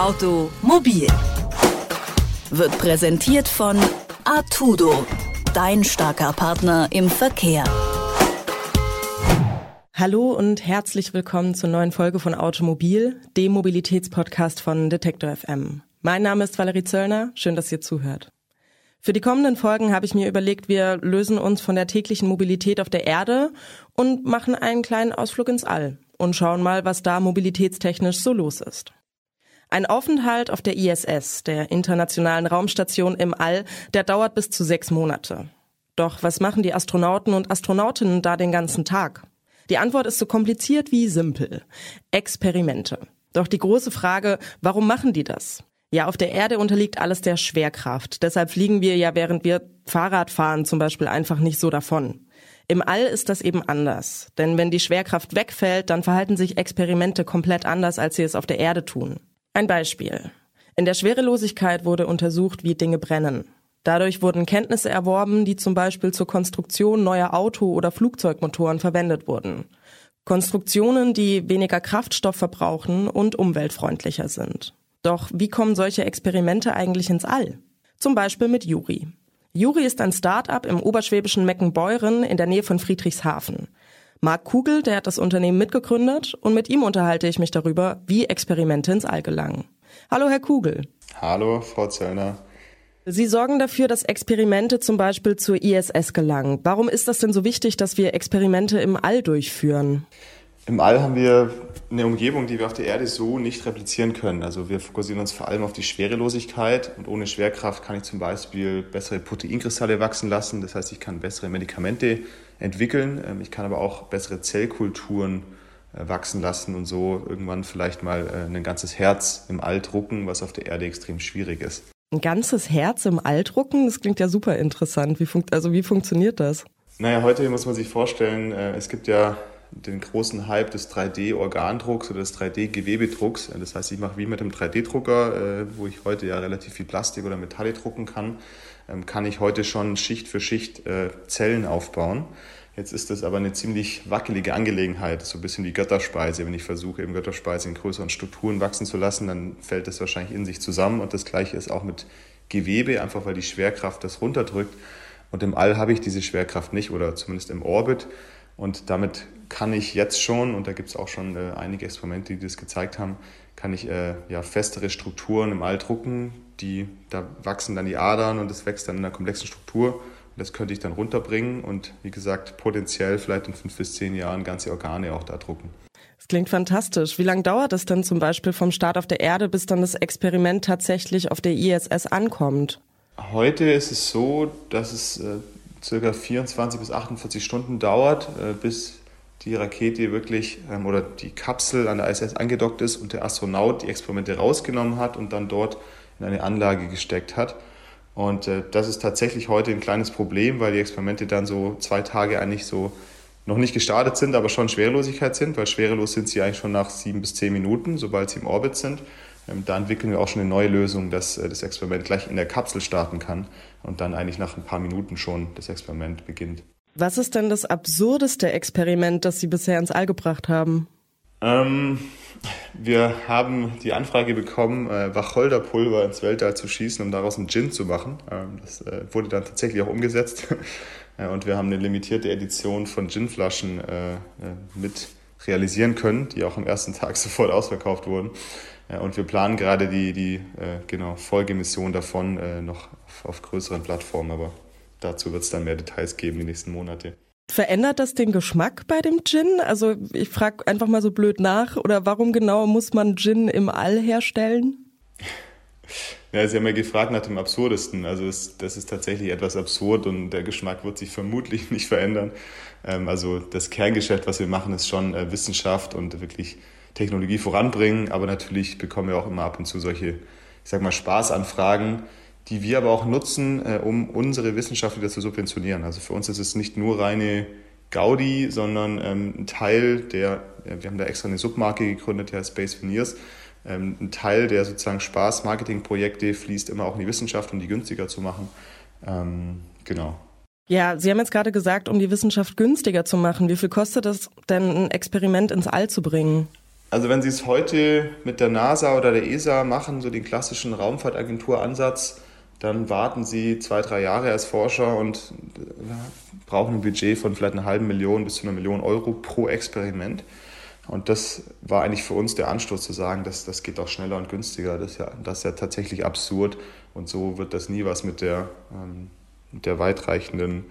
Automobil wird präsentiert von Artudo, dein starker Partner im Verkehr. Hallo und herzlich willkommen zur neuen Folge von Automobil, dem Mobilitätspodcast von Detektor FM. Mein Name ist Valerie Zöllner, schön, dass ihr zuhört. Für die kommenden Folgen habe ich mir überlegt, wir lösen uns von der täglichen Mobilität auf der Erde und machen einen kleinen Ausflug ins All und schauen mal, was da mobilitätstechnisch so los ist. Ein Aufenthalt auf der ISS, der Internationalen Raumstation im All, der dauert bis zu sechs Monate. Doch was machen die Astronauten und Astronautinnen da den ganzen Tag? Die Antwort ist so kompliziert wie simpel. Experimente. Doch die große Frage, warum machen die das? Ja, auf der Erde unterliegt alles der Schwerkraft. Deshalb fliegen wir ja, während wir Fahrrad fahren, zum Beispiel einfach nicht so davon. Im All ist das eben anders. Denn wenn die Schwerkraft wegfällt, dann verhalten sich Experimente komplett anders, als sie es auf der Erde tun. Ein Beispiel. In der Schwerelosigkeit wurde untersucht, wie Dinge brennen. Dadurch wurden Kenntnisse erworben, die zum Beispiel zur Konstruktion neuer Auto- oder Flugzeugmotoren verwendet wurden. Konstruktionen, die weniger Kraftstoff verbrauchen und umweltfreundlicher sind. Doch wie kommen solche Experimente eigentlich ins All? Zum Beispiel mit Juri. Juri ist ein Start-up im oberschwäbischen Meckenbeuren in der Nähe von Friedrichshafen. Marc Kugel, der hat das Unternehmen mitgegründet und mit ihm unterhalte ich mich darüber, wie Experimente ins All gelangen. Hallo, Herr Kugel. Hallo, Frau Zöllner. Sie sorgen dafür, dass Experimente zum Beispiel zur ISS gelangen. Warum ist das denn so wichtig, dass wir Experimente im All durchführen? Im All haben wir eine Umgebung, die wir auf der Erde so nicht replizieren können. Also wir fokussieren uns vor allem auf die Schwerelosigkeit und ohne Schwerkraft kann ich zum Beispiel bessere Proteinkristalle wachsen lassen. Das heißt, ich kann bessere Medikamente entwickeln. Ähm, ich kann aber auch bessere Zellkulturen äh, wachsen lassen und so irgendwann vielleicht mal äh, ein ganzes Herz im All drucken, was auf der Erde extrem schwierig ist. Ein ganzes Herz im All drucken? Das klingt ja super interessant. Wie funkt, also wie funktioniert das? Naja, heute muss man sich vorstellen, äh, es gibt ja den großen Hype des 3D-Organdrucks oder des 3D-Gewebedrucks. Das heißt, ich mache wie mit dem 3D-Drucker, äh, wo ich heute ja relativ viel Plastik oder Metalle drucken kann, ähm, kann ich heute schon Schicht für Schicht äh, Zellen aufbauen. Jetzt ist das aber eine ziemlich wackelige Angelegenheit, so ein bisschen wie Götterspeise. Wenn ich versuche, eben Götterspeise in größeren Strukturen wachsen zu lassen, dann fällt das wahrscheinlich in sich zusammen. Und das Gleiche ist auch mit Gewebe, einfach weil die Schwerkraft das runterdrückt. Und im All habe ich diese Schwerkraft nicht oder zumindest im Orbit. Und damit kann ich jetzt schon, und da gibt es auch schon äh, einige Experimente, die das gezeigt haben, kann ich äh, ja, festere Strukturen im All drucken. Die, da wachsen dann die Adern und es wächst dann in einer komplexen Struktur. Und das könnte ich dann runterbringen und wie gesagt, potenziell vielleicht in fünf bis zehn Jahren ganze Organe auch da drucken. Das klingt fantastisch. Wie lange dauert es denn zum Beispiel vom Start auf der Erde, bis dann das Experiment tatsächlich auf der ISS ankommt? Heute ist es so, dass es äh, circa 24 bis 48 Stunden dauert, äh, bis die Rakete wirklich ähm, oder die Kapsel an der ISS angedockt ist und der Astronaut die Experimente rausgenommen hat und dann dort in eine Anlage gesteckt hat. Und äh, das ist tatsächlich heute ein kleines Problem, weil die Experimente dann so zwei Tage eigentlich so noch nicht gestartet sind, aber schon Schwerelosigkeit sind, weil schwerelos sind sie eigentlich schon nach sieben bis zehn Minuten, sobald sie im Orbit sind. Ähm, da entwickeln wir auch schon eine neue Lösung, dass äh, das Experiment gleich in der Kapsel starten kann und dann eigentlich nach ein paar Minuten schon das Experiment beginnt. Was ist denn das absurdeste Experiment, das Sie bisher ins All gebracht haben? Ähm, wir haben die Anfrage bekommen, äh, Wacholderpulver ins Weltall zu schießen, um daraus einen Gin zu machen. Ähm, das äh, wurde dann tatsächlich auch umgesetzt. äh, und wir haben eine limitierte Edition von Ginflaschen äh, mit realisieren können, die auch am ersten Tag sofort ausverkauft wurden. Und wir planen gerade die, die äh, genau, Folgemission davon äh, noch auf, auf größeren Plattformen, aber dazu wird es dann mehr Details geben die nächsten Monate. Verändert das den Geschmack bei dem Gin? Also ich frage einfach mal so blöd nach, oder warum genau muss man Gin im All herstellen? Ja, Sie haben ja gefragt nach dem Absurdesten. Also es, das ist tatsächlich etwas absurd und der Geschmack wird sich vermutlich nicht verändern. Ähm, also das Kerngeschäft, was wir machen, ist schon äh, Wissenschaft und wirklich Technologie voranbringen, aber natürlich bekommen wir auch immer ab und zu solche, ich sag mal, Spaßanfragen, die wir aber auch nutzen, äh, um unsere Wissenschaft wieder zu subventionieren. Also für uns ist es nicht nur reine Gaudi, sondern ähm, ein Teil der, ja, wir haben da extra eine Submarke gegründet, heißt Space Veneers. Ähm, ein Teil der sozusagen Spaß-Marketing-Projekte fließt immer auch in die Wissenschaft, um die günstiger zu machen. Ähm, genau. Ja, Sie haben jetzt gerade gesagt, um die Wissenschaft günstiger zu machen. Wie viel kostet es denn, ein Experiment ins All zu bringen? Also wenn Sie es heute mit der NASA oder der ESA machen, so den klassischen Raumfahrtagentur-Ansatz, dann warten Sie zwei, drei Jahre als Forscher und äh, brauchen ein Budget von vielleicht einer halben Million bis zu einer Million Euro pro Experiment. Und das war eigentlich für uns der Anstoß zu sagen, dass das geht auch schneller und günstiger. Das ist ja, das ist ja tatsächlich absurd. Und so wird das nie was mit der, ähm, mit der weitreichenden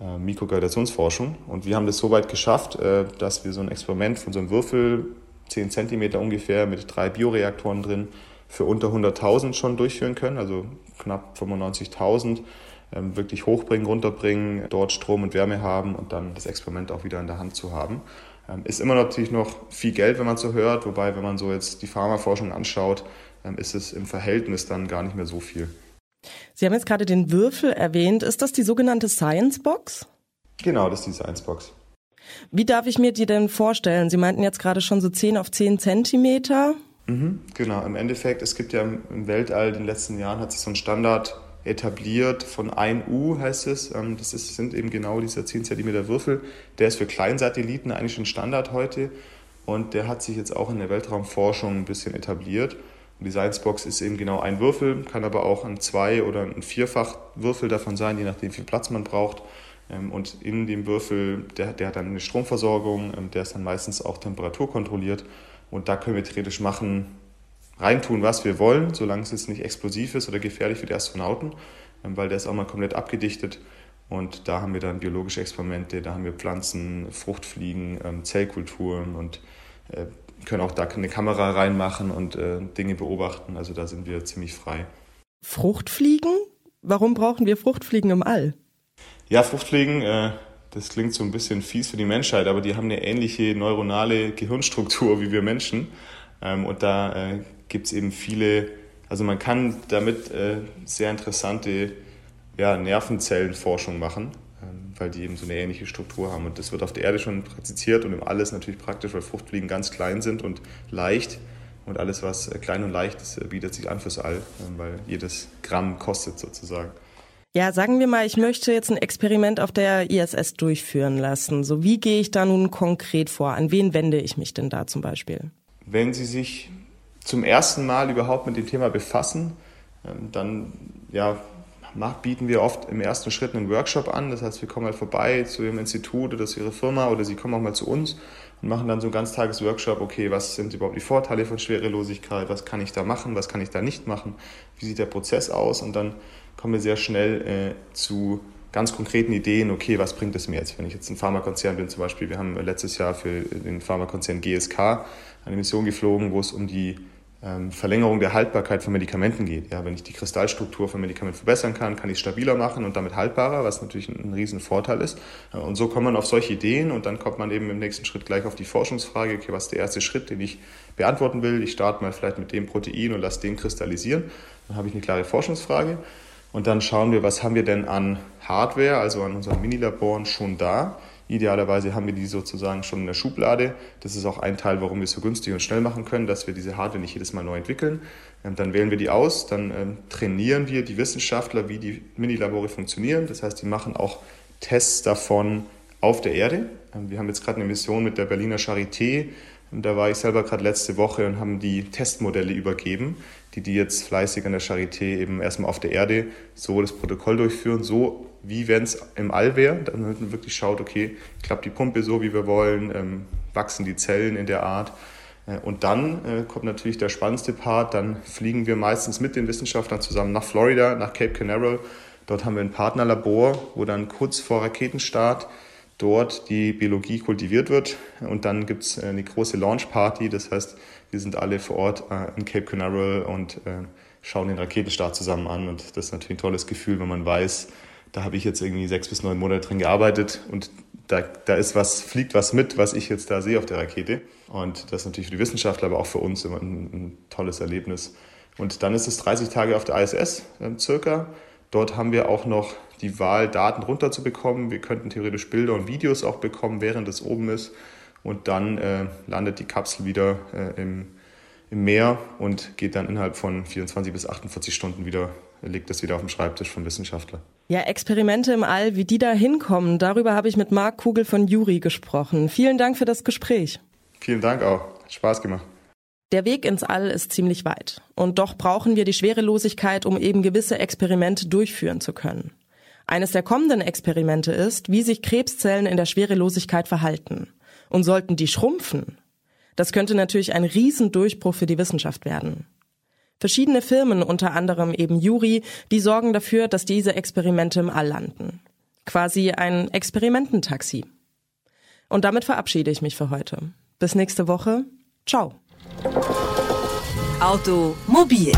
äh, Mikrogravitationsforschung. Und wir haben das so weit geschafft, äh, dass wir so ein Experiment von so einem Würfel, 10 cm ungefähr, mit drei Bioreaktoren drin, für unter 100.000 schon durchführen können, also knapp 95.000 ähm, wirklich hochbringen, runterbringen, dort Strom und Wärme haben und dann das Experiment auch wieder in der Hand zu haben. Ähm, ist immer natürlich noch viel Geld, wenn man so hört, wobei, wenn man so jetzt die Pharmaforschung anschaut, ähm, ist es im Verhältnis dann gar nicht mehr so viel. Sie haben jetzt gerade den Würfel erwähnt. Ist das die sogenannte Science Box? Genau, das ist die Science Box. Wie darf ich mir die denn vorstellen? Sie meinten jetzt gerade schon so 10 auf 10 Zentimeter. Mhm, genau, im Endeffekt, es gibt ja im Weltall, in den letzten Jahren hat sich so ein Standard etabliert von 1 U, heißt es. Ähm, das ist, sind eben genau diese 10 cm Würfel. Der ist für Kleinsatelliten eigentlich schon Standard heute und der hat sich jetzt auch in der Weltraumforschung ein bisschen etabliert. Die Sciencebox ist eben genau ein Würfel, kann aber auch ein Zwei- oder ein Vierfach-Würfel davon sein, je nachdem, wie viel Platz man braucht. Ähm, und in dem Würfel, der, der hat dann eine Stromversorgung, ähm, der ist dann meistens auch temperaturkontrolliert. Und da können wir theoretisch machen, reintun, was wir wollen, solange es jetzt nicht explosiv ist oder gefährlich für die Astronauten, ähm, weil der ist auch mal komplett abgedichtet. Und da haben wir dann biologische Experimente, da haben wir Pflanzen, Fruchtfliegen, Zellkulturen und äh, können auch da eine Kamera reinmachen und äh, Dinge beobachten. Also da sind wir ziemlich frei. Fruchtfliegen? Warum brauchen wir Fruchtfliegen im All? Ja, Fruchtfliegen, äh, das klingt so ein bisschen fies für die Menschheit, aber die haben eine ähnliche neuronale Gehirnstruktur wie wir Menschen. Ähm, und da gibt es eben viele, also man kann damit äh, sehr interessante Nervenzellenforschung machen, ähm, weil die eben so eine ähnliche Struktur haben. Und das wird auf der Erde schon praktiziert und im Alles natürlich praktisch, weil Fruchtfliegen ganz klein sind und leicht. Und alles, was äh, klein und leicht ist, äh, bietet sich an fürs All, äh, weil jedes Gramm kostet sozusagen. Ja, sagen wir mal, ich möchte jetzt ein Experiment auf der ISS durchführen lassen. So, wie gehe ich da nun konkret vor? An wen wende ich mich denn da zum Beispiel? Wenn Sie sich zum ersten Mal überhaupt mit dem Thema befassen, ähm, dann ja, bieten wir oft im ersten Schritt einen Workshop an. Das heißt, wir kommen halt vorbei zu Ihrem Institut oder zu Ihrer Firma oder Sie kommen auch mal zu uns und machen dann so einen Ganztages-Workshop. Okay, was sind überhaupt die Vorteile von Schwerelosigkeit? Was kann ich da machen? Was kann ich da nicht machen? Wie sieht der Prozess aus? Und dann kommen wir sehr schnell äh, zu ganz konkreten Ideen, okay, was bringt es mir jetzt? Wenn ich jetzt ein Pharmakonzern bin zum Beispiel, wir haben letztes Jahr für den Pharmakonzern GSK eine Mission geflogen, wo es um die ähm, Verlängerung der Haltbarkeit von Medikamenten geht. Ja, wenn ich die Kristallstruktur von Medikamenten verbessern kann, kann ich es stabiler machen und damit haltbarer, was natürlich ein, ein riesen ist. Und so kommt man auf solche Ideen und dann kommt man eben im nächsten Schritt gleich auf die Forschungsfrage, okay, was ist der erste Schritt, den ich beantworten will? Ich starte mal vielleicht mit dem Protein und lasse den kristallisieren. Dann habe ich eine klare Forschungsfrage. Und dann schauen wir, was haben wir denn an Hardware, also an unseren Minilaboren schon da Idealerweise haben wir die sozusagen schon in der Schublade. Das ist auch ein Teil, warum wir es so günstig und schnell machen können, dass wir diese Hardware nicht jedes Mal neu entwickeln. Ähm, dann wählen wir die aus, dann ähm, trainieren wir die Wissenschaftler, wie die Minilabore funktionieren. Das heißt, die machen auch Tests davon auf der Erde. Ähm, wir haben jetzt gerade eine Mission mit der Berliner Charité. Da war ich selber gerade letzte Woche und haben die Testmodelle übergeben, die die jetzt fleißig an der Charité eben erstmal auf der Erde so das Protokoll durchführen, so wie wenn es im All wäre, damit man wirklich schaut, okay, klappt die Pumpe so, wie wir wollen, ähm, wachsen die Zellen in der Art. Äh, und dann äh, kommt natürlich der spannendste Part, dann fliegen wir meistens mit den Wissenschaftlern zusammen nach Florida, nach Cape Canaveral. Dort haben wir ein Partnerlabor, wo dann kurz vor Raketenstart dort die Biologie kultiviert wird. Und dann gibt es äh, eine große Launch-Party, das heißt, wir sind alle vor Ort äh, in Cape Canaveral und äh, schauen den Raketenstart zusammen an. Und das ist natürlich ein tolles Gefühl, wenn man weiß, da habe ich jetzt irgendwie sechs bis neun Monate drin gearbeitet und da, da ist was, fliegt was mit, was ich jetzt da sehe auf der Rakete. Und das ist natürlich für die Wissenschaftler, aber auch für uns immer ein, ein tolles Erlebnis. Und dann ist es 30 Tage auf der ISS äh, circa. Dort haben wir auch noch die Wahl, Daten runterzubekommen. Wir könnten theoretisch Bilder und Videos auch bekommen, während es oben ist. Und dann äh, landet die Kapsel wieder äh, im, im Meer und geht dann innerhalb von 24 bis 48 Stunden wieder liegt das wieder auf dem Schreibtisch vom Wissenschaftler. Ja, Experimente im All, wie die da hinkommen, darüber habe ich mit Marc Kugel von Juri gesprochen. Vielen Dank für das Gespräch. Vielen Dank auch. Spaß gemacht. Der Weg ins All ist ziemlich weit. Und doch brauchen wir die Schwerelosigkeit, um eben gewisse Experimente durchführen zu können. Eines der kommenden Experimente ist, wie sich Krebszellen in der Schwerelosigkeit verhalten. Und sollten die schrumpfen, das könnte natürlich ein Riesendurchbruch für die Wissenschaft werden. Verschiedene Firmen, unter anderem eben Juri, die sorgen dafür, dass diese Experimente im All landen. Quasi ein Experimententaxi. Und damit verabschiede ich mich für heute. Bis nächste Woche. Ciao. Automobil